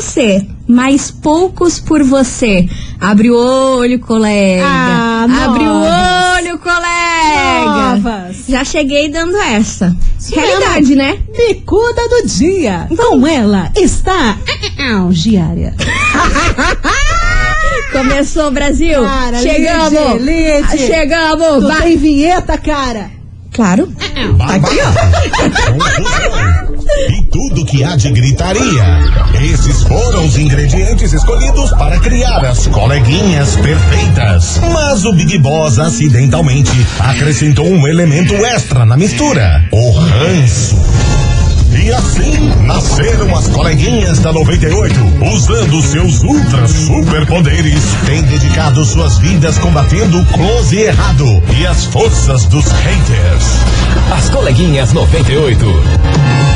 você, mas poucos por você. Abre o olho, colega. Ah, Abre o olho, colega. Novas. Já cheguei dando essa. Realidade, né? Bicuda do dia. Com ela está diária. Começou, Brasil. Cara, Chegamos. Lide, Lide. Chegamos. Tu Vai. vinheta, cara. Claro. Aqui, ó. E tudo que há de gritaria. Esses foram os ingredientes escolhidos para criar as coleguinhas perfeitas. Mas o Big Boss acidentalmente acrescentou um elemento extra na mistura: o ranço. E assim nasceram as coleguinhas da 98, usando seus ultra superpoderes, têm dedicado suas vidas combatendo o close e errado e as forças dos haters. As coleguinhas 98.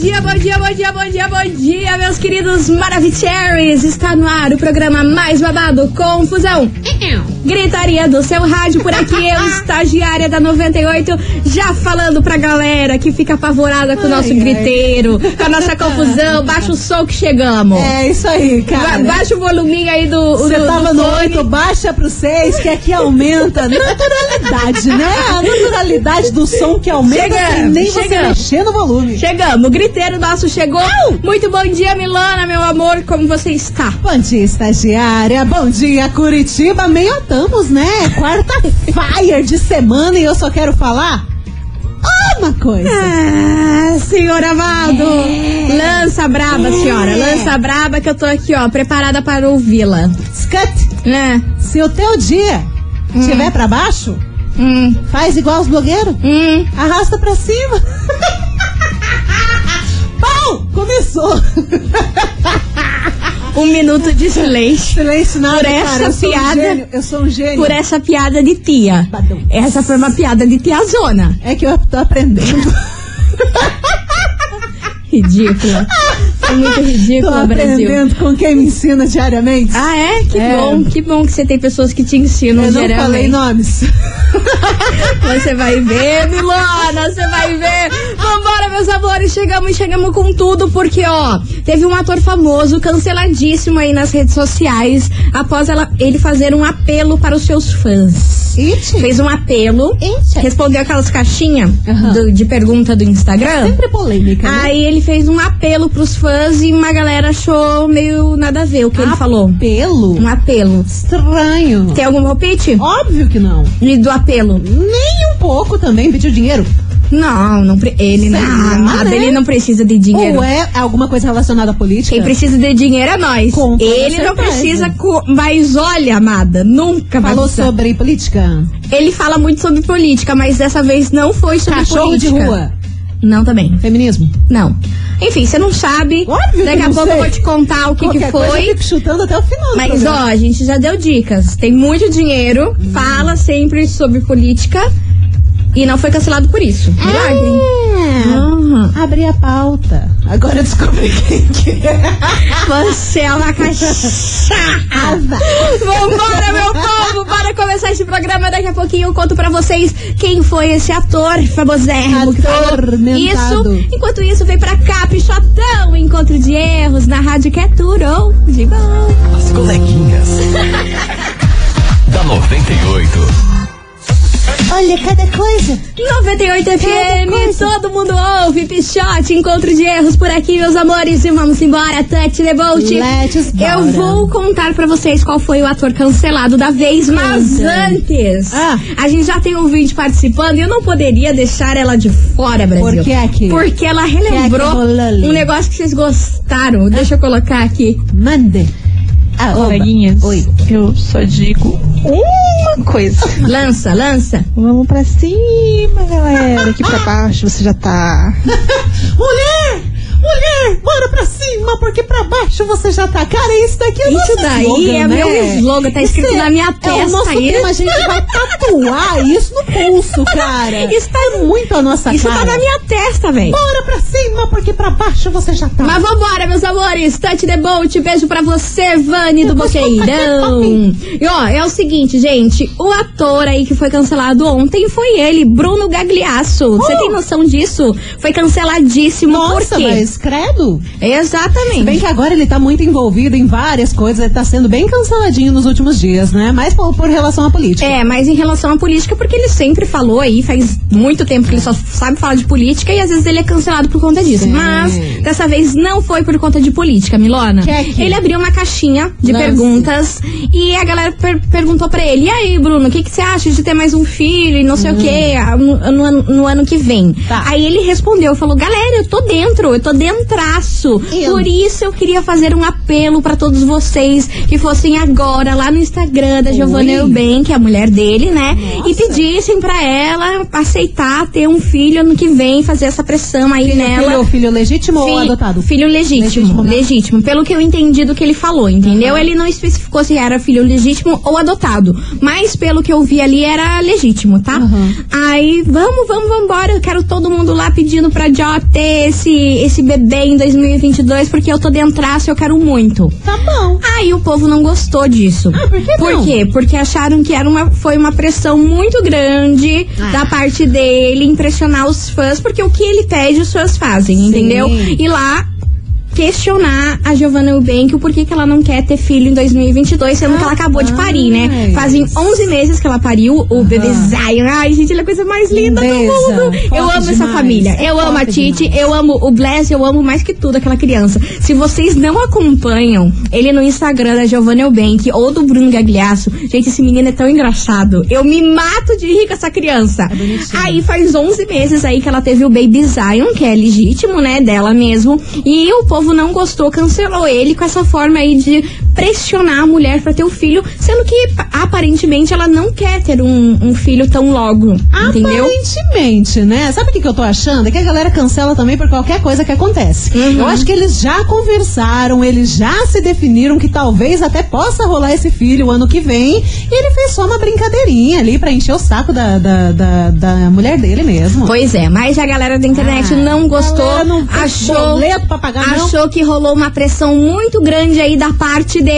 Bom dia, bom dia, bom dia, bom dia, bom dia, meus queridos Maravicheries. Está no ar o programa mais babado, Confusão. Gritaria do seu rádio por aqui, eu, estagiária da 98, já falando pra galera que fica apavorada com o nosso Ai, ai. griteiro, com a nossa confusão. Baixa o som que chegamos. É isso aí, Ba- cara. Baixa o voluminho aí do, Você tava no fone. 8, baixa pro 6, que aqui aumenta. Naturalidade, né? A naturalidade do som que aumenta Chegamos, sem nem você chegamos. mexer no volume. Chegamos, o griteiro nosso chegou. Muito bom dia, Milana, meu amor, como você está? Bom dia, estagiária. Bom dia, Curitiba. Meiotamos, né? Quarta-feira de semana e eu só quero falar uma coisa. Ah, senhor amado! É. Lança braba, senhora, lança braba que eu tô aqui, ó, preparada para ouvi-la. Scut, Né? se o teu dia estiver pra baixo, Hum, faz igual os blogueiros. hum. Arrasta pra cima. Começou. Um minuto de silêncio Silêncio nada, Por cara. essa eu sou piada- Um gênio, eu sou um gênio. por essa piada de tia. Badum. Essa foi uma piada de tiazona. É que eu tô aprendendo. Ridícula. É muito tô ridícula, Brasil. aprendendo com quem me ensina diariamente. Ah, é? Que É. bom, que bom que você tem pessoas que te ensinam eu não diariamente. falei nomes. Você vai ver, Milona, você vai ver. Vambora, meus amores, chegamos, chegamos com tudo, porque, ó, teve um ator famoso, canceladíssimo aí nas redes sociais, após ela- ele fazer um apelo para os seus fãs. Fez um apelo, Eita. respondeu aquelas caixinhas do- de pergunta do Instagram. Sempre polêmica, né? Aí ele fez um apelo pros fãs e uma galera achou meio nada a ver o que ele falou. Pelo? Um apelo. Estranho. Tem algum palpite? Óbvio que não. E do apelo? Nem um pouco também pediu dinheiro. Não, não pre- ele Será, não, nada, né? ele não precisa de dinheiro. Ou é alguma coisa relacionada à política? Quem precisa de dinheiro é nós. Com ele não precisa. co- Mas olha, amada, nunca Falou sobre política? Ele fala muito sobre política, mas dessa vez não foi sobre Cachorro de política. rua? Não, também. Feminismo? Não. Enfim, você não sabe. Óbvio Daqui a pouco sei. eu vou te contar o que, que Qualquer coisa foi. eu fico chutando até o final. Mas ó, a gente já deu dicas. Tem muito dinheiro, Hum. fala sempre sobre política e não foi cancelado por isso. Milagre. É. Aham. Abri a pauta. Agora eu descobri quem que é. Você é uma cachaça. Vambora, meu povo, para começar esse programa. Daqui a pouquinho eu conto pra vocês quem foi esse ator famosérrimo Atormentado. isso. Enquanto isso, vem pra cá, pichotão, encontro de erros na rádio que é tudo de bom. As coleguinhas. da 98. Olha, cada coisa. 98 FM, coisa. todo mundo ouve, pichote, encontro de erros por aqui, meus amores. E vamos embora, Touch the Boat. Let's bora. Eu vou contar pra vocês qual foi o ator cancelado da vez, mas antes, Ah. a gente já tem um ouvinte participando e eu não poderia deixar ela de fora, Brasil. Por que aqui? Porque ela relembrou é ali? um negócio que vocês gostaram. Deixa eu colocar aqui. Mande. Ah. Coleguinhas, Oi. eu só digo uma coisa. Lança, lança. Vamos pra cima, galera. Aqui pra baixo você já tá. Mulher! Mulher, bora pra cima, porque pra baixo você já tá. Cara, isso daqui é Isso nosso daí slogan, é né? meu slogan, tá escrito Isso na minha É o testa nosso aí. tema, a gente vai tatuar isso no pulso, cara. Isso tá- é muito a nossa Isso cara. tá na minha testa, velho. Bora pra cima, porque pra baixo você já tá. Mas vambora, meus amores. Touch the boat. Beijo pra você, Vani do Boqueirão. E ó, é o seguinte, gente. O ator aí que foi cancelado ontem foi ele, Bruno Gagliasso. Você tem noção disso? Foi canceladíssimo. Nossa, Por quê? Mas credo. Exatamente. Bem que agora ele tá muito envolvido em várias coisas, ele tá sendo bem canceladinho nos últimos dias, né? Mas por, por relação à política. É, mas em relação à política, porque ele sempre falou aí, faz muito tempo que ele só sabe falar de política e às vezes ele é cancelado por conta disso. Sim. Mas dessa vez não foi por conta de política, Milona. Que é que? Ele abriu uma caixinha de perguntas e a galera per- perguntou pra ele: E aí, Bruno, o que, que você acha de ter mais um filho e não sei o quê no, no ano- no ano que vem? Hum. Tá. Aí ele respondeu: falou, galera, eu tô dentro, eu tô dentraço. Eu- Por isso eu queria fazer um apelo pra todos vocês que fossem agora lá no Instagram da Giovanna. Eubank, que é a mulher dele, né? Nossa. E pedissem pra ela aceitar ter um filho ano que vem, fazer essa pressão aí nela. Filho, filho legítimo ou Fi- adotado? Filho legítimo, Legítimo, legítimo, né? Pelo que eu entendi do que ele falou, entendeu? Ele não especificou se era filho legítimo ou adotado. Mas pelo que eu vi ali era legítimo, tá? Uhum. Aí, vamos, vamos, vamos embora. Eu quero todo mundo lá pedindo pra Jó ter esse, esse bebê em 2022, porque eu tô dentraço e eu quero muito. Tá bom. Aí o povo não gostou disso. Ah, por que Por não? quê? Porque acharam que era uma, foi uma pressão muito grande Ah. da parte dele impressionar os fãs, porque o que ele pede os fãs fazem, Sim. entendeu? E lá questionar a Giovanna Eubank o porquê que ela não quer ter filho em 2022, sendo que ela acabou de parir, né? Fazem 11 meses que ela pariu o bebê Zion. Ai, gente, ele é a coisa mais linda Lindeza. do mundo. eu amo essa demais. família. É Eu amo a Titi, demais. eu amo o Bless, eu amo mais que tudo aquela criança. Se vocês não acompanham ele no Instagram da Giovanna Eubank ou do Bruno Gagliasso, gente, esse menino é tão engraçado. Eu me mato de rir com essa criança. É aí faz 11 meses aí que ela teve o Baby Zion, que é legítimo, né, dela mesmo. E o povo não gostou, cancelou ele com essa forma aí de pressionar a mulher pra ter o filho, sendo que aparentemente ela não quer ter um, um filho tão logo, entendeu? Aparentemente, né? Sabe o que, que eu tô achando? É que a galera cancela também por qualquer coisa que acontece. Uhum. Eu acho que eles já conversaram, eles já se definiram que talvez até possa rolar esse filho o ano que vem. E ele fez só uma brincadeirinha ali pra encher o saco da, da, da, da mulher dele mesmo. Pois é, mas a galera da internet Ah, não gostou, não achou, pagar, não. achou que rolou uma pressão muito grande aí da parte dele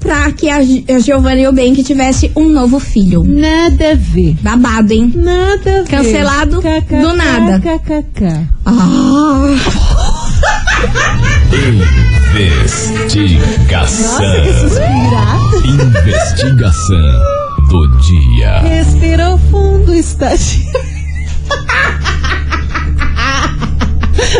pra que a, a Giovanna Eubank tivesse um novo filho. Nada a ver. Babado, hein? Nada a ver. Cancelado do nada. KKK. Ah, Investigação. Nossa, que suspirado. Investigação do dia. Respirou fundo, estagiário.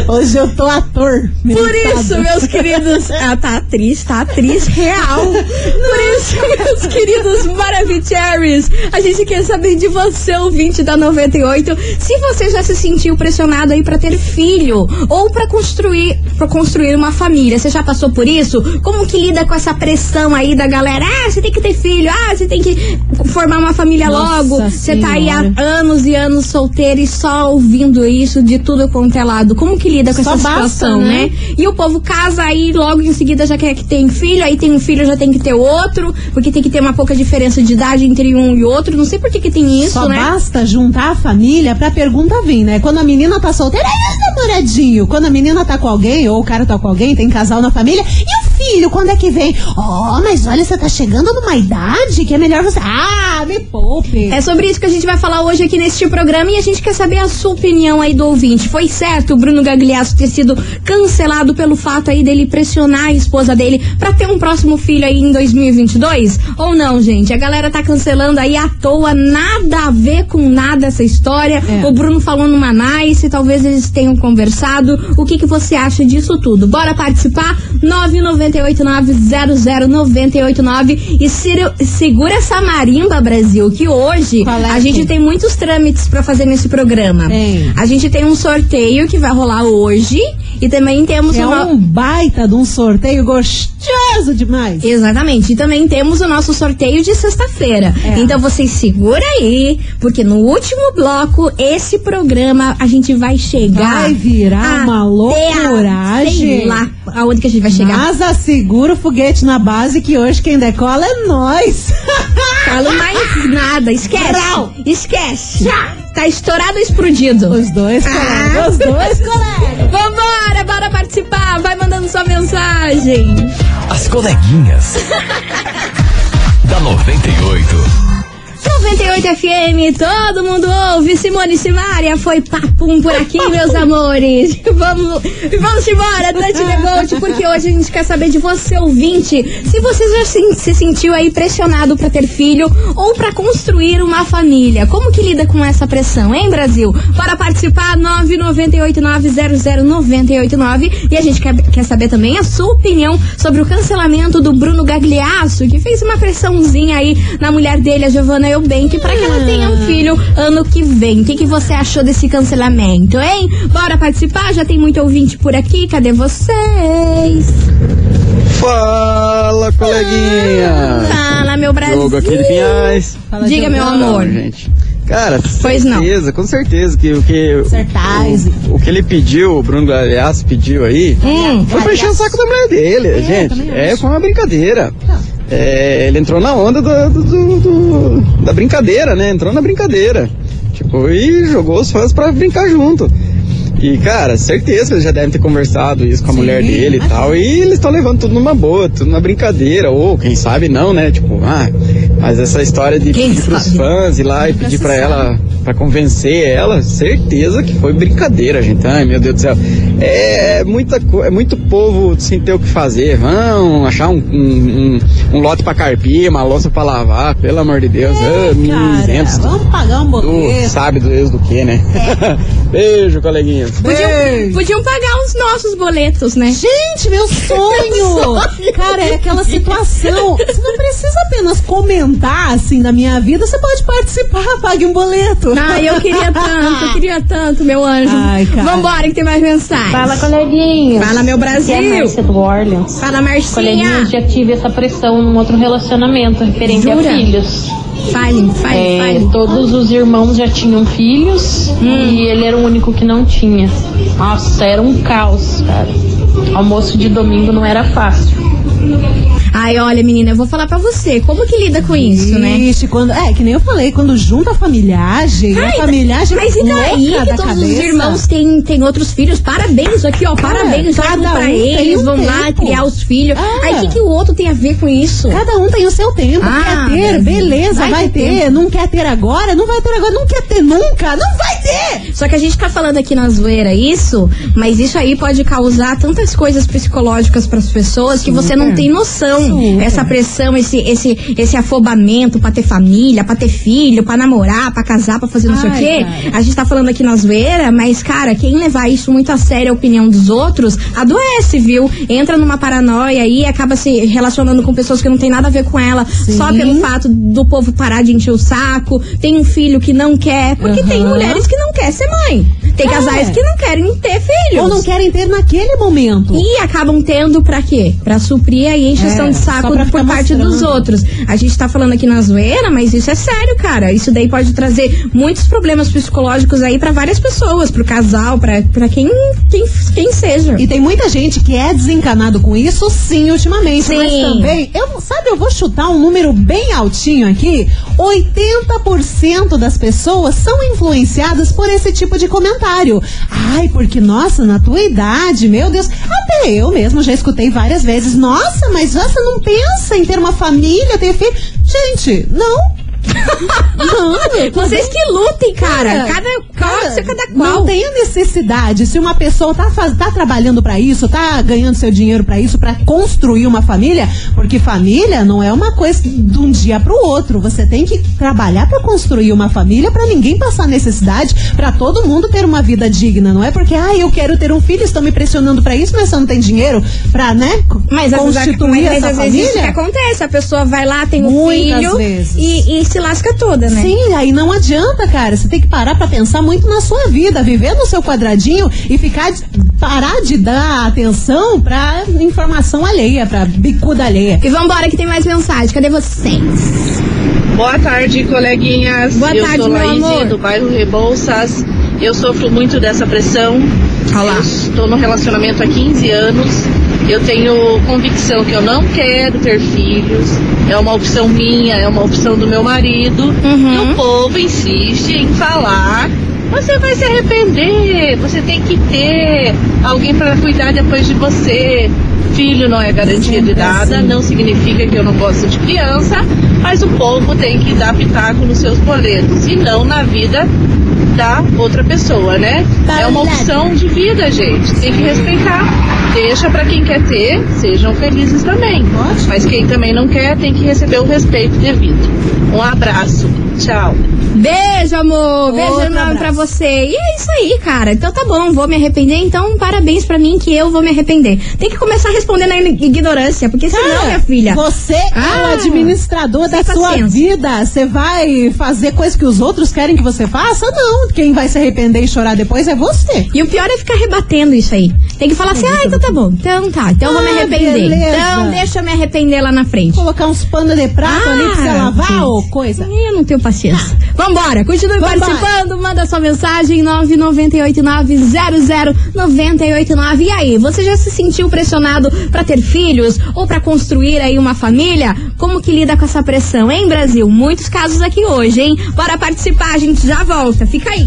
Hoje eu tô ator. por mentado. isso, meus queridos. Ah, tá atriz, tá atriz real. Por isso, meus queridos Maravicheries, a gente quer saber de você, ouvinte da 98, se você já se sentiu pressionado aí pra ter filho ou pra construir, para construir uma família. Você já passou por isso? Como que lida com essa pressão aí da galera? Ah, você tem que ter filho. Ah, você tem que formar uma família Nossa logo. Você tá aí há anos e anos solteiro e só ouvindo isso de tudo quanto é lado. Como que lida com Só essa basta, situação, né? né? E o povo casa aí logo em seguida já quer que tem filho, aí tem um filho já tem que ter outro, porque tem que ter uma pouca diferença de idade entre um e outro. Não sei por que, que tem isso, Só né? basta juntar a família pra pergunta vir, né? Quando a menina tá solteira, é namoradinho. Quando a menina tá com alguém, ou o cara tá com alguém, tem casal na família. E o filho, quando é que vem? Oh, mas olha, você tá chegando numa idade que é melhor você. Ah, me poupe. É sobre isso que a gente vai falar hoje aqui neste programa e a gente quer saber a sua opinião aí do ouvinte. Foi certo o Bruno Gagliasso ter sido cancelado pelo fato aí dele pressionar a esposa dele pra ter um próximo filho aí em 2022? Ou não, gente? A galera tá cancelando aí à toa, nada a ver com nada essa história. É. O Bruno falou numa nice, talvez eles tenham conversado. O que, que você acha disso tudo? Bora participar? 998900989 e se- segura essa marimba, Brasil, que hoje é a que? gente tem muitos trâmites pra fazer nesse programa. Tem. A gente tem um sorteio que vai rolar hoje e também temos É uma... um baita de um sorteio gostoso demais. Exatamente. E também temos o nosso sorteio de sexta-feira. É. Então vocês segura aí, porque no último bloco, esse programa, a gente vai chegar. Vai virar uma até a- loucuragem. Sei lá aonde que a gente vai chegar. NASA segura o foguete na base que hoje quem decola é nós. Falo mais nada. Esquece. Brau. Esquece. Tá estourado ou explodido? Os dois, Ah. colega. Os dois, colega. Vambora, bora participar. Vai mandando sua mensagem. As coleguinhas. da 98. 98 FM, todo mundo ouve. Simone Simaria foi papum por aqui, meus amores. Vamos, vamos embora, Dante Debote, porque hoje a gente quer saber de você, ouvinte, se você já se, se sentiu aí pressionado pra ter filho ou pra construir uma família. Como que lida com essa pressão, hein, Brasil? Bora participar, 998900989 e a gente quer, quer saber também a sua opinião sobre o cancelamento do Bruno Gagliasso, que fez uma pressãozinha aí na mulher dele, a Giovanna Pra que ela tenha um filho ano que vem. O que, que você achou desse cancelamento, hein? Bora participar? Já tem muito ouvinte por aqui. Cadê vocês? Fala, coleguinha! Fala, meu Brasil. Jogo aqui de Pinhais. Fala, Diga, meu amor. Não, gente. Cara, Pois não. certeza, com certeza que o que o, o que ele pediu, o Bruno Galhaço pediu aí, Hum. foi pra encher o saco da mulher dele, gente. também É, foi uma brincadeira. É, ele entrou na onda do, do- do- da brincadeira, né? Entrou na brincadeira. Tipo, e jogou os fãs pra brincar junto. E, cara, certeza que eles já devem ter conversado isso com a Sim, mulher dele e tal. E eles estão levando tudo numa boa, tudo na brincadeira. Ou, quem sabe, não, né? Tipo, ah, mas essa história de Quem pedir pros sabe? fãs ir lá e pedir pra ela, pra convencer ela, certeza que foi brincadeira, gente. Ai, meu Deus do céu. É, é muita, é muito povo sem ter o que fazer. Vão achar um, um, um- um lote pra carpir, uma louça pra lavar, pelo amor de Deus. ah, Cara, vamos pagar um boleto. sabe do Deus do que, né? Beijo, coleguinhas. Podiam, Beijo. podiam pagar os nossos boletos, né? Gente, meu sonho! Cara, é aquela situação. Você não precisa apenas comentar assim da minha vida, você pode participar, pague um boleto. Ai, eu queria tanto, eu queria tanto, meu anjo. Ai, cara. Vambora que tem mais mensagem. Fala, coleguinha. Fala, meu Brasil. Aqui é a Márcia do Orleans. Fala, Marcinha. Coleguinha, já tive essa pressão num outro relacionamento referente Jura? a filhos. Fale, fale, É, fale. todos os irmãos já tinham filhos e ele era o único que não tinha. Nossa, era um caos, cara. Almoço de domingo não era fácil. Ai, olha, menina, eu vou falar pra você. Como que lida com isso, né? Ixi, quando, é, que nem eu falei, quando junta a familhagem, a Ai, familhagem mas e daí que da todos os cabeça. irmãos têm, têm outros filhos? Parabéns aqui, ó. Cara, Parabéns, cada pra um tem eles. um Vão lá tempo. criar os filhos. É. Aí o que, que o outro tem a ver com isso? Cada um tem o seu tempo. Ah, quer ter, beleza, Vai vai, ter ter. Não quer ter agora, não vai ter agora. Não quer ter nunca, não vai ter. Só que a gente tá falando aqui na zoeira isso, mas isso aí pode causar tantas coisas psicológicas pras pessoas que você não Super. tem noção. Super. Essa pressão, esse, esse, esse afobamento pra ter família, pra ter filho, pra namorar, pra casar, pra fazer não sei o quê. cara. A gente tá falando aqui na zoeira, mas, cara, quem levar isso muito a sério, a opinião dos outros, adoece, viu? Entra numa paranoia aí e acaba se relacionando com pessoas que não tem nada a ver com ela, Sim. só pelo fato do povo parar de encher o saco. Tem um filho que não quer, porque tem Aham. mulheres que não querem ser mãe. Tem É. casais que não querem ter filhos. Ou não querem ter naquele momento. E acabam tendo pra quê? Pra suprir a encheção É, de saco por parte dos mostrando. outros. A gente tá falando aqui na zoeira, mas isso é sério, cara. Isso daí pode trazer muitos problemas psicológicos aí pra várias pessoas, pro casal, pra, pra quem, quem, quem seja. E tem muita gente que é desencanado com isso, sim, ultimamente. Sim. Mas também, eu, sabe, eu vou chutar um número bem altinho aqui. 80% das pessoas são influenciadas por esse tipo de comentário. Ai, porque, nossa, na tua idade, meu Deus. Até eu mesmo já escutei várias vezes. Nossa, mas você não pensa em ter uma família, ter filho? Gente, não. Não, Vocês que lutem, cara. Cada qual é cada qual. Não tem a necessidade. Se uma pessoa tá, faz, tá trabalhando pra isso, tá ganhando seu dinheiro pra isso, pra construir uma família, porque família não é uma coisa de um dia pro outro. Você tem que trabalhar pra construir uma família pra ninguém passar necessidade, pra todo mundo ter uma vida digna. Não é porque, ah, eu quero ter um filho, estão me pressionando pra isso, mas você não tem dinheiro pra, né, Mas às vezes, constituir mas essa às vezes isso que família. acontece. A pessoa vai lá, tem um Muitas filho vezes. E, e se lasca toda, né? Sim, aí não adianta, cara. Você tem que parar pra pensar muito na sua vida, viver no seu quadradinho e ficar de- parar de dar atenção pra informação alheia, pra bicuda alheia. E vambora que tem mais mensagem. Cadê vocês? Boa tarde, coleguinhas. Boa eu tarde, sou Laís amor. do bairro Rebouças. Eu sofro muito dessa pressão. Olha lá. Eu estou no relacionamento há 15 anos. Eu tenho convicção que eu não quero ter filhos. É uma opção minha, é uma opção do meu marido. Uhum. E o povo insiste em falar. Você vai se arrepender. Você tem que ter alguém para cuidar depois de você. Filho não é garantia de nada, não significa que eu não gosto de criança, mas o povo tem que dar pitaco nos seus boletos e não na vida da outra pessoa, né? É uma opção de vida, gente. Tem que respeitar. Deixa pra quem quer ter, sejam felizes também. Mas quem também não quer tem que receber o respeito devido. Um abraço. Tchau. Beijo, amor. Beijo Outro enorme pra você. E é isso aí, cara. Então tá bom, vou me arrepender. Então, parabéns pra mim que eu vou me arrepender. Tem que começar a responder na ignorância, porque senão, Cara, minha filha. Você é Ah, o administrador da sem sua paciência. vida. Você vai fazer coisas que os outros querem que você faça? Não. Quem vai se arrepender e chorar depois é você. E o pior é ficar rebatendo isso aí. Tem que falar assim, ah, então tá bom. Então tá. Então eu vou me Ah, arrepender. beleza. Então deixa eu me arrepender lá na frente. Colocar uns panos de prato ali pra você Ah, lavar ou coisa. Eu não tenho paciência. Vambora, continue Vambora. participando, manda sua mensagem 998900989. E aí, você já se sentiu pressionado pra ter filhos ou pra construir aí uma família? Como que lida com essa pressão, hein, Brasil? Muitos casos aqui hoje, hein? Bora participar, a gente já volta. Fica aí.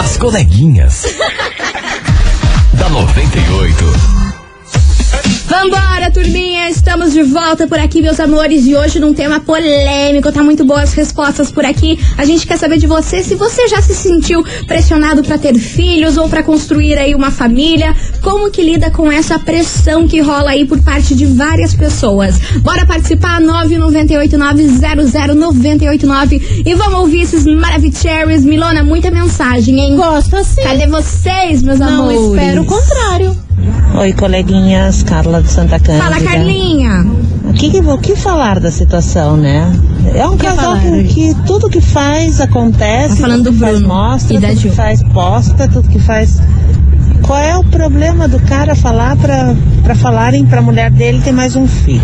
As coleguinhas. da 98. Vambora, turminha! Estamos de volta por aqui, meus amores, e hoje num tema polêmico. Tá muito boas as respostas por aqui. A gente quer saber de você se você já se sentiu pressionado pra ter filhos ou pra construir aí uma família. Como que lida com essa pressão que rola aí por parte de várias pessoas? Bora participar 998900989 e vamos ouvir esses Maravicheries. Milona, muita mensagem, hein? Gosto assim. Cadê vocês, meus Não amores? espero o contrário. Oi, coleguinhas, Carla de Santa Cândida. Fala, Carlinha. O que, que- o que falar da situação, né? É um que casal que, que tudo que faz acontece, Tá falando tudo que do faz Bruno mostra, tudo que faz posta, tudo que faz. Qual é o problema do cara falar pra falarem pra mulher dele ter mais um filho?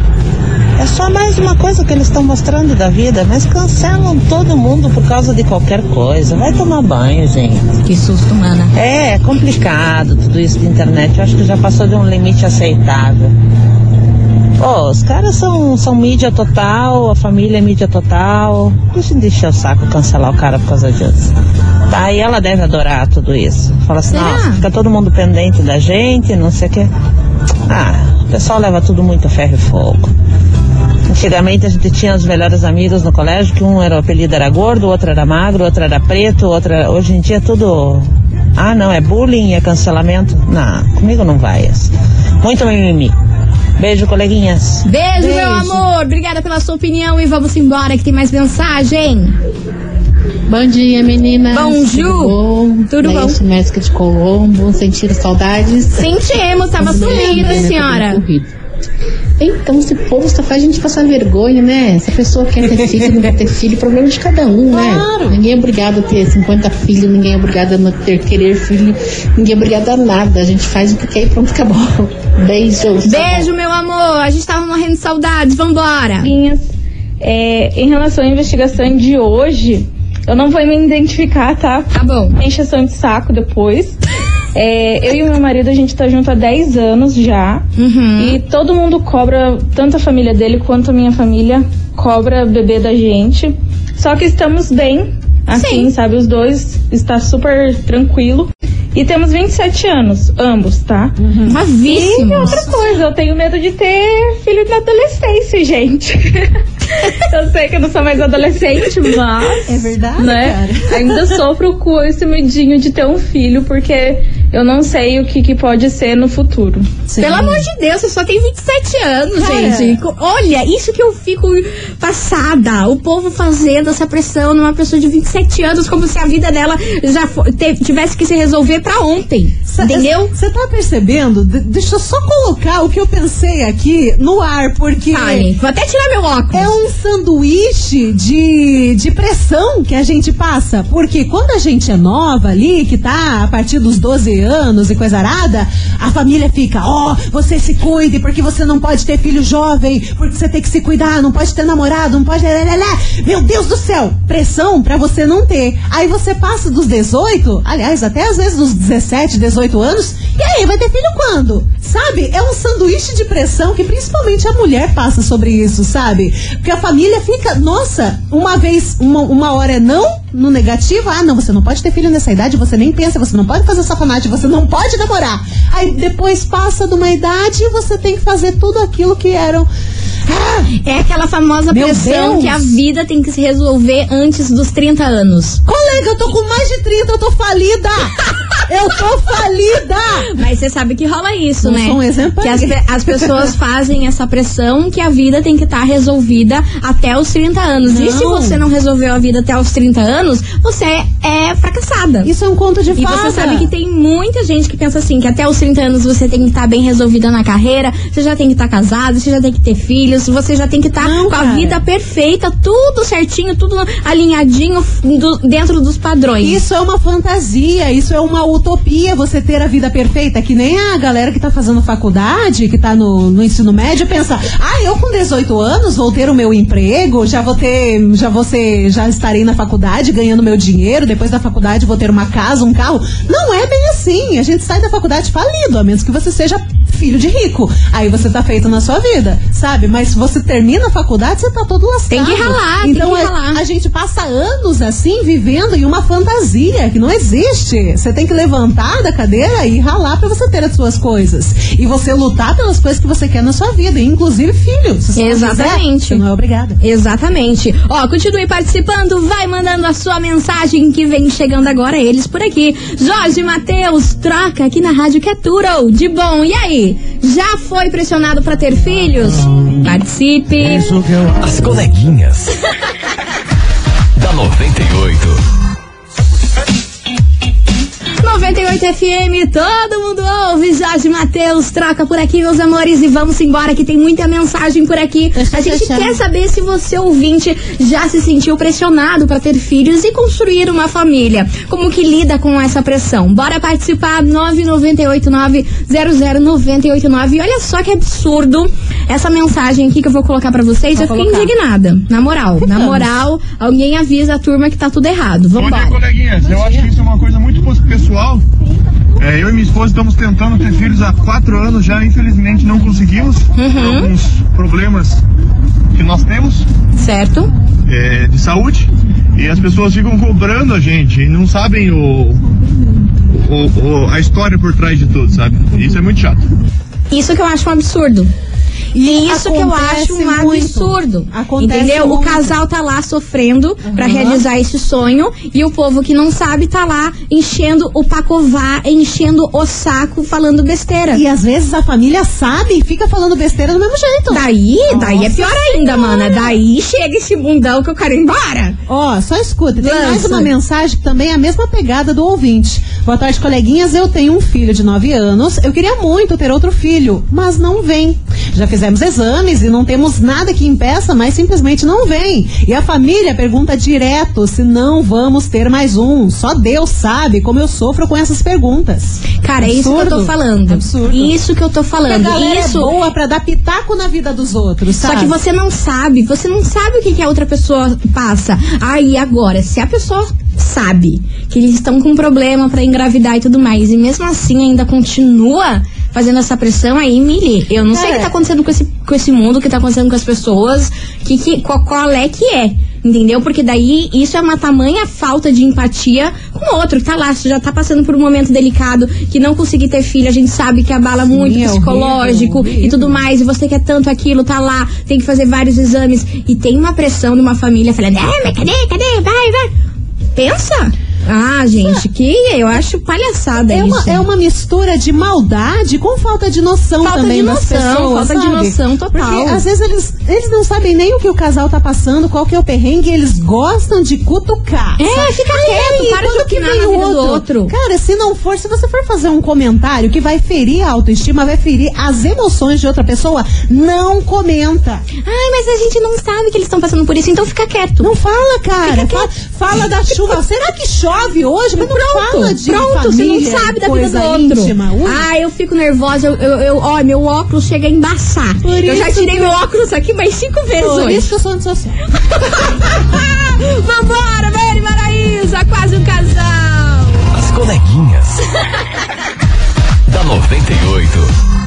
É só mais uma coisa que eles estão mostrando da vida, mas cancelam todo mundo por causa de qualquer coisa. Vai tomar banho, gente. Que susto, mana. É, é complicado tudo isso de internet. Eu acho que já passou de um limite aceitável. Pô, os caras são, são mídia total, a família é mídia total. Deixa de encher o saco cancelar o cara por causa disso. Tá, e ela deve adorar tudo isso. Fala assim, Será? nossa, fica todo mundo pendente da gente, não sei o quê. Ah, o pessoal leva tudo muito a ferro e fogo. Antigamente a gente tinha os melhores amigos no colégio, que um era o apelido era gordo, o outro era magro, o outro era preto, o outro era... Hoje em dia é tudo. Ah, não, é bullying, é cancelamento. Não, comigo não vai esse. Muito mimimi. Beijo, coleguinhas. Beijo, Beijo. meu amor. Obrigada pela sua opinião e vamos embora que tem mais mensagem. Bom dia, meninas. Bonjour. Tudo bom? Tudo bom. Laís Médica de Colombo. Sentiram saudades? Sentimos, tava sumida, né? Senhora. Então, esse povo só faz a gente passar vergonha, né? Se a pessoa quer ter filho, não quer ter filho, problema de cada um, Claro. né? Ninguém é obrigado a ter 50 filhos, ninguém é obrigado a não ter querer filho, ninguém é obrigado a nada. A gente faz o que quer e pronto, acabou. Beijos. Beijo, meu amor. A gente tava morrendo de saudades. Vambora. Linhas. É, em relação à investigação de hoje, eu não vou me identificar, tá? Tá bom. Encheção de saco depois. É, eu e o meu marido, a gente tá junto há 10 anos já. Uhum. E todo mundo cobra, tanto a família dele quanto a minha família, cobra bebê da gente. Só que estamos bem, assim, Sim. sabe? Os dois está super tranquilo. E temos 27 anos, ambos, tá? E Novíssimos. outra coisa, eu tenho medo de ter filho na adolescência, gente. eu sei que eu não sou mais adolescente, mas. É verdade, né? cara. Ainda sofro com esse medinho de ter um filho, porque eu não sei o que, que pode ser no futuro. Sim. Pelo amor de Deus, você só tem 27 anos, Cara. gente. Olha, isso que eu fico passada. O povo fazendo essa pressão numa pessoa de 27 anos, como se a vida dela já tivesse que se resolver pra ontem. Cê- entendeu? Você tá percebendo? De- deixa eu só colocar o que eu pensei aqui no ar, porque. Fale. Vou até tirar meu óculos. É um sanduíche de, de pressão que a gente passa. Porque quando a gente é nova ali, que tá a partir dos 12 anos e coisa arada, a família fica, ó, você se cuide, porque você não pode ter filho jovem, porque você tem que se cuidar, não pode ter namorado, não pode. Meu Deus do céu! Pressão pra você não ter. Aí você passa dos 18, aliás, até às vezes dos 17, 18 anos, e aí, vai ter filho quando? Sabe? É um sanduíche de pressão que principalmente a mulher passa sobre isso, sabe? Porque a família fica, nossa, uma vez, uma, uma hora é não, no negativo, ah, não, você não pode ter filho nessa idade, você nem pensa, você não pode fazer safanagem, você não pode namorar. Aí depois passa de uma idade e você tem que fazer tudo aquilo que eram. É aquela famosa Meu pressão Deus. que a vida tem que se resolver antes dos 30 anos. colega, eu tô com mais de 30, eu tô falida! Eu tô falida! Mas você sabe que rola isso, Não né? sou um exemplo que as, as pessoas fazem essa pressão que a vida tem que estar resolvida até os 30 anos. E se Não. você não resolveu a vida até os 30 anos, você é fracassada. Isso é um conto de E fada. você sabe que tem muita gente que pensa assim, que até os 30 anos você tem que estar bem resolvida na carreira, você já tem que estar casado, você já tem que ter filhos, você já tem que estar Não, com a cara. vida perfeita, tudo certinho, tudo alinhadinho do- dentro dos padrões. Isso é uma fantasia, isso é uma utopia, você ter a vida perfeita, que nem a galera que tá fazendo faculdade, que tá no, no ensino médio, pensa, ah, eu com 18 anos vou ter o meu emprego, já vou ter, já vou ser, já estarei na faculdade ganhando meu dinheiro, depois da faculdade vou ter uma casa, um carro. Não é bem assim, a gente sai da faculdade falido, a menos que você seja filho de rico. Aí você tá feito na sua vida, sabe? Mas se você termina a faculdade, você tá todo lascado. Tem que ralar, tem então, que a- ralar. a gente passa anos assim vivendo em uma fantasia que não existe. Você tem que levantar da cadeira e ralar pra você ter as suas coisas. E você lutar pelas coisas que você quer na sua vida, inclusive filhos. Exatamente. quiser, não é obrigada. Exatamente. Ó, continue participando, vai mandando a sua mensagem que vem chegando agora, eles por aqui. Jorge Matheus, troca aqui na Rádio que tudo de bom. E aí, já foi pressionado pra ter filhos? Participe. As coleguinhas. da 98. 98 FM, todo mundo ouve. Jorge Matheus, troca por aqui, meus amores, e vamos embora que tem muita mensagem por aqui. A gente quer saber se você, ouvinte, já se sentiu pressionado para ter filhos e construir uma família. Como que lida com essa pressão? Bora participar, 998900989. E olha só que absurdo essa mensagem aqui que eu vou colocar para vocês. Vou eu fiquei colocar. indignada, na moral. Na Ficamos. moral, alguém avisa a turma que tá tudo errado. Bom dia, Vambora. coleguinhas. Eu acho que isso é uma coisa muito pessoal. É, eu e minha esposa estamos tentando ter filhos há quatro anos já, infelizmente não conseguimos. Por alguns problemas que nós temos Certo? é, de saúde. E as pessoas ficam cobrando a gente e não sabem o, o- o- a história por trás de tudo, sabe? Isso é muito chato. Isso que eu acho um absurdo. E isso que eu acho um muito. absurdo. Acontece entendeu? O muito. casal tá lá sofrendo pra Aham. realizar esse sonho e o povo que não sabe tá lá enchendo o pacová, enchendo o saco, falando besteira. E às vezes a família sabe e fica falando besteira do mesmo jeito. Daí, daí é Nossa pior ainda, mana. Daí chega esse bundão que eu quero ir embora. Ó, só escuta, tem Lança. mais uma mensagem que também é a mesma pegada do ouvinte. Boa tarde, coleguinhas. Eu tenho um filho de 9 anos. Eu queria muito ter outro filho, mas não vem. Já fizemos exames e não temos nada que impeça, mas simplesmente não vem. E a família pergunta direto se não vamos ter mais um. Só Deus sabe como eu sofro com essas perguntas. Cara, é isso que eu tô falando. Absurdo. Isso que eu tô Porque a falando. galera Isso é boa pra dar pitaco na vida dos outros, Só sabe? que você não sabe, você não sabe o que, que a outra pessoa passa. Aí agora, se a pessoa sabe que eles estão com problema pra engravidar e tudo mais, e mesmo assim ainda continua, fazendo essa pressão aí, Mili. Eu não sei o que tá acontecendo com esse, com esse mundo, o que tá acontecendo com as pessoas, que, que, qual, qual é que é. Entendeu? Porque daí isso é uma tamanha falta de empatia com o outro que tá lá, já tá passando por um momento delicado, que não conseguir ter filho, a gente sabe que abala muito é psicológico horrível, e tudo mais, e você quer tanto aquilo, tá lá, tem que fazer vários exames, e tem uma pressão de uma família falando, ah, mas cadê, cadê, vai, vai. Pensa! Ah, gente, que eu acho palhaçada É isso. uma, é uma mistura de maldade com falta de noção Falta também de noção, pessoas, falta de sabe? noção total. Porque às vezes eles, eles não sabem nem o que o casal tá passando, qual que é o perrengue, eles gostam de cutucar. É, sabe? fica Aí, quieto, aí, para de opinar vem na o vida do outro? outro. Cara, se não for, se você for fazer um comentário que vai ferir a autoestima, vai ferir as emoções de outra pessoa, não comenta. Ai, mas a gente não sabe que eles estão passando por isso, então fica quieto. Não fala, cara. Fala, fala da chuva. Será que chove hoje? Mas não fala Pronto, de pronto, família, você não sabe da vida do outro. íntima. Ui. Ah, eu fico nervosa, eu, eu, eu- ó, meu óculos chega a embaçar. Por eu já tirei que- meu óculos aqui mais cinco vezes Por hoje. isso que eu sou antissocial. Vambora, Mary e Maraísa, quase um casal. As coleguinhas. da 98.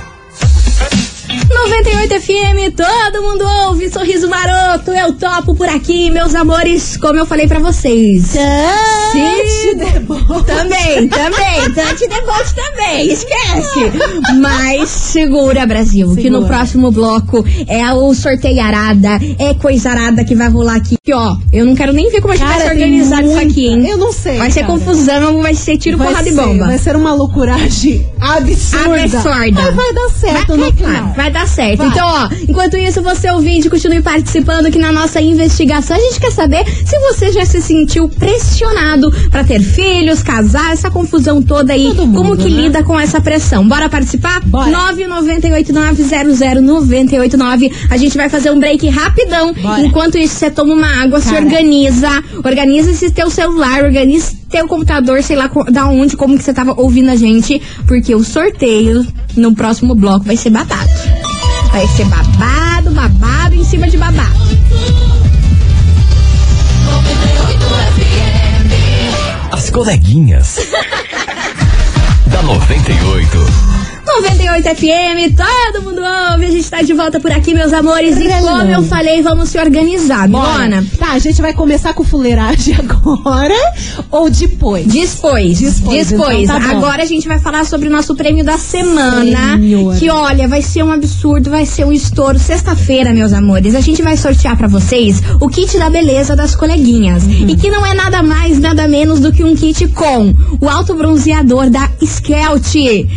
98 FM, todo mundo ouve, sorriso maroto, eu topo por aqui, meus amores, como eu falei pra vocês. Tante deboche. Também, também, Tante Debote também, esquece. Mas segura, Brasil, que no Segura. próximo bloco é o sorteio arada, é coisa arada que vai rolar aqui. E ó, eu não quero nem ver como a gente vai se Cara, organizar isso aqui, hein? Eu não sei, Vai ser cara. confusão, vai ser tiro, Vai porrada e ser- bomba. Vai ser uma loucuragem absurda. Absurda. Mas vai dar certo Vai, no final. vai dar certo. Vai. Então, ó, enquanto isso, você ouvinte, continue participando aqui na nossa investigação. A gente quer saber se você já se sentiu pressionado pra ter filhos, casar, essa confusão toda aí. Mundo, como que né? lida com essa pressão? Bora participar? Bora. 998900989. A gente vai fazer um break rapidão. Bora. Enquanto isso, você toma uma água, se Cara. organiza. Organiza esse teu celular, organiza teu computador, sei lá da onde, como que você tava ouvindo a gente. Porque o sorteio no próximo bloco vai ser babado. Vai ser babado, babado em cima de babado. As coleguinhas. da 98. 98 FM, todo mundo ouve. A gente tá de volta por aqui, meus amores. E como eu falei, vamos se organizar, Milona. Tá, a gente vai começar com fuleiragem agora ou depois? Depois, Depois, depois. então tá. Agora a gente vai falar sobre o nosso prêmio da semana. Senhor. Que olha, vai ser um absurdo, vai ser um estouro. Sexta-feira, meus amores, a gente vai sortear pra vocês o kit da beleza das coleguinhas. Uhum. E que não é nada mais, nada menos do que um kit com o alto bronzeador da Skelt.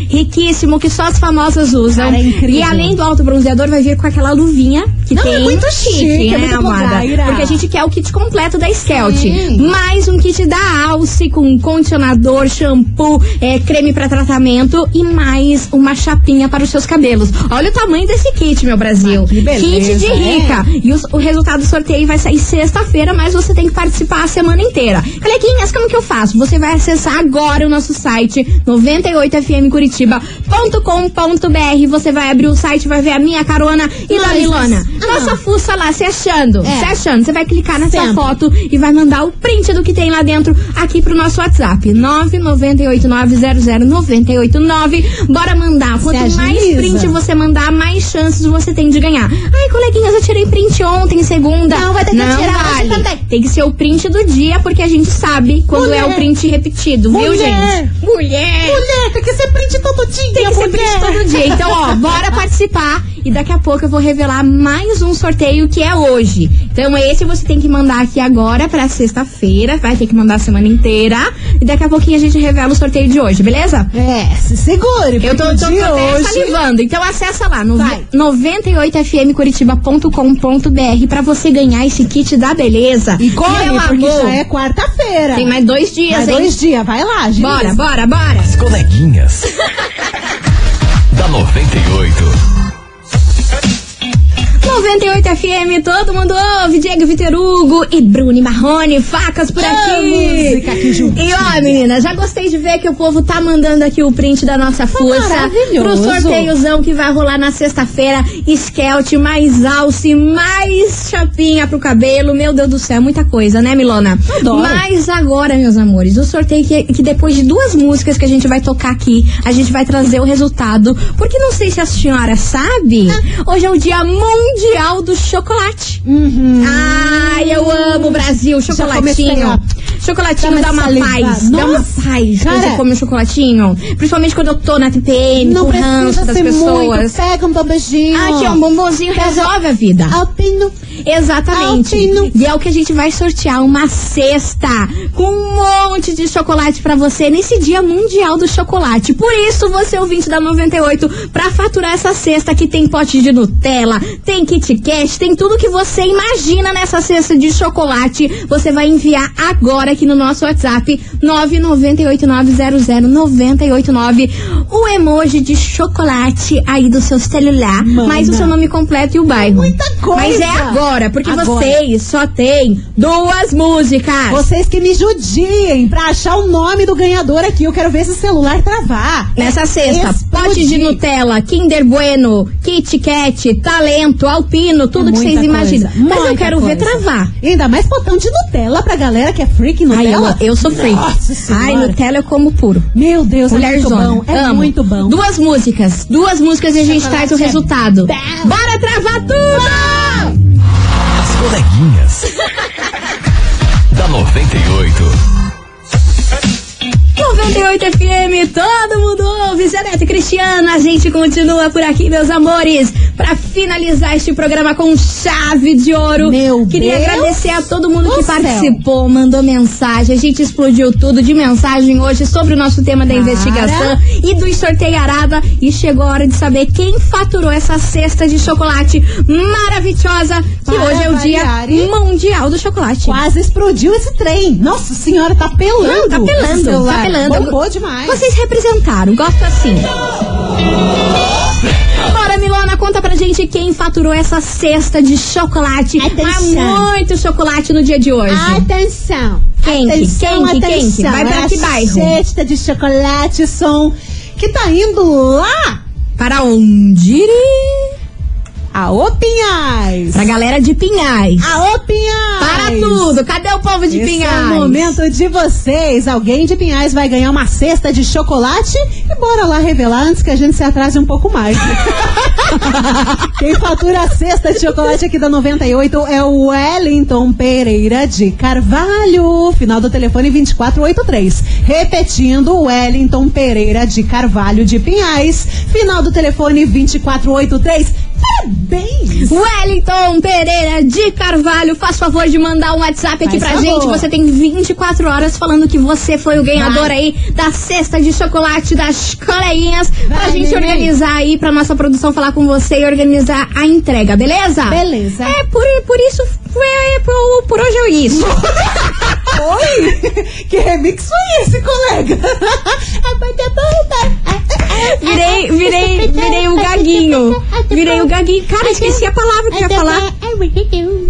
Riquíssimo, que só as famosas usam. Cara, é. E além do alto bronzeador, vai vir com aquela luvinha que Não, tem. é muito chique, é né, muito amada? Porque a gente quer o kit completo da Skelt. Sim. Mais um kit da Alce com condicionador, shampoo, é, creme pra tratamento e mais uma chapinha para os seus cabelos. Olha o tamanho desse kit, meu Brasil. Ah, que beleza, kit de é. rica. E os- o resultado do sorteio vai sair sexta-feira, mas você tem que participar a semana inteira. Coleguinhas, como que eu faço? Você vai acessar agora o nosso site 98fmcuritiba.com.br. Você vai abrir o site, vai ver a minha carona e da Nós- ah. Nossa fuça lá, se achando. É. Se achando. Você vai clicar nessa Sempre. foto e vai mandar o print do que tem lá dentro aqui pro nosso WhatsApp. 998900989. Bora mandar. Quanto mais print você mandar, mais chances você tem de ganhar. Ai, coleguinhas, eu tirei print ontem, segunda. Não, vai ter que Não tirar hoje vale. também. Tem que ser o print do dia, porque a gente sabe quando Mulher. é o print repetido, viu, Mulher. gente? Mulher! Mulher, tem que ser print todo dia, Tem que ser mulher. print todo dia. Então, ó, bora participar. E daqui a pouco eu vou revelar mais um sorteio que é hoje. Então, esse você tem que mandar aqui agora pra sexta-feira. Vai ter que mandar a semana inteira. E daqui a pouquinho a gente revela o sorteio de hoje, beleza? É, se segure, Eu tô, porque tô, tô até hoje... salivando. Então acessa lá no Vai. 98fmcuritiba.com.br pra você ganhar esse kit da beleza. E corre, Meu porque amor, já é quarta-feira. Tem mais dois dias, Mais hein? dois dias, vai lá, gente. Bora, bora, bora. As coleguinhas. da 98. 98 FM, todo mundo ouve. Diego Vitor Hugo e Bruni Marrone, facas por aqui. música aqui. E ó, menina, já gostei de ver que o povo tá mandando aqui o print da nossa força pro maravilhoso. sorteiozão que vai rolar na sexta-feira. Skelt, mais alce, mais chapinha pro cabelo. Meu Deus do céu, muita coisa, né, Milona? Adoro. Mas agora, meus amores, o sorteio que, que depois de duas músicas que a gente vai tocar aqui, a gente vai trazer o resultado. Porque não sei se a senhora sabe, hoje é o dia mundial do chocolate. Ai, eu amo o Brasil, chocolatinho. Chocolatinho Dá uma saliva. paz, dá uma paz quando você come um chocolatinho. Principalmente quando eu tô na TPM, Não com ranço das ser pessoas. muito. Pega um bombejinho. Ah, aqui, ó, um bombonzinho resolve a vida. Alpino. Exatamente. Alpino. E é o que a gente vai sortear uma cesta com um monte de chocolate pra você nesse Dia Mundial do Chocolate. Por isso, você ouvinte da 98, pra faturar essa cesta que tem pote de Nutella, tem Kit Kat, tem tudo que você imagina nessa cesta de chocolate, você vai enviar agora aqui no nosso WhatsApp 998900989 o emoji de chocolate aí do seu celular, Manda. mais o seu nome completo e o bairro. Muita coisa. Mas é agora, porque Agora. vocês só tem duas músicas. Vocês que me judiem pra achar o nome do ganhador aqui. Eu quero ver esse celular travar. Nessa sexta, pote de Nutella, Kinder Bueno, Kit Kat, Talento, Alpino, tudo É que vocês imaginam. Mas eu quero ver coisa. travar. Ainda mais potão de Nutella pra galera que é freak Ai, Nutella. eu, eu sou freak. Nossa senhora. Ai, Nutella eu como puro. Meu Deus, é muito Mulherzona. bom. É Amo. muito bom. Duas músicas. Duas músicas e a gente Chocolate traz o resultado. Bora travar tudo! Coleguinhas. da 98. 98 FM, todo mundo ouve. Zé Neto Cristiano, a gente continua por aqui, meus amores, pra finalizar este programa com chave de ouro. Meu Queria Deus agradecer a todo mundo do que céu. participou, mandou mensagem. A gente explodiu tudo de mensagem hoje sobre o nosso tema da Cara. investigação e do sorteiarada. E chegou a hora de saber quem faturou essa cesta de chocolate maravilhosa, que Para hoje é o dia variar, mundial do chocolate. Quase explodiu esse trem. Nossa senhora, tá pelando. Não, tá pelando, tá pelando. Bombou demais. Vocês representaram, gosto assim. Bora, Milona, conta pra gente quem faturou essa cesta de chocolate. Atenção. Mas muito chocolate no dia de hoje. Atenção. Quem? Atenção, Quem que? Quem atenção. Vai pra que bairro? Cesta de chocolate som que tá indo lá Para onde? A Opinhais. Pra galera de Pinhais. A Opinhais. Para tudo! Cadê o povo de Esse Pinhais? é o momento de vocês. Alguém de Pinhais vai ganhar uma cesta de chocolate e bora lá revelar antes que a gente se atrase um pouco mais. Quem fatura a cesta de chocolate aqui da 98 é o Wellington Pereira de Carvalho. Final do telefone 2483. Repetindo, Wellington Pereira de Carvalho de Pinhais. Final do telefone 2483. Parabéns! Wellington Pereira de Carvalho, faz favor de mandar um WhatsApp aqui Faz pra favor. gente. Você tem 24 horas falando que você foi o ganhador Vai. aí da cesta de chocolate das coleguinhas. Pra Vai, gente neném. organizar aí, pra nossa produção falar com você e organizar a entrega, beleza? Beleza. É, por, por isso, por, por hoje é isso. Oi? Que remix foi esse, colega? Virei, virei, virei o gaguinho. Virei o gaguinho. Cara, esqueci a palavra que eu ia falar.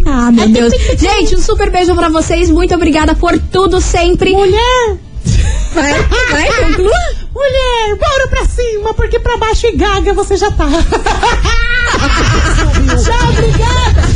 Ah, meu Deus. Gente, um super beijo pra vocês. Muito obrigada por tudo sempre. Mulher! Vai, vai, conclua. Mulher, bora pra cima, porque pra baixo e gaga você já tá. Tchau, obrigada!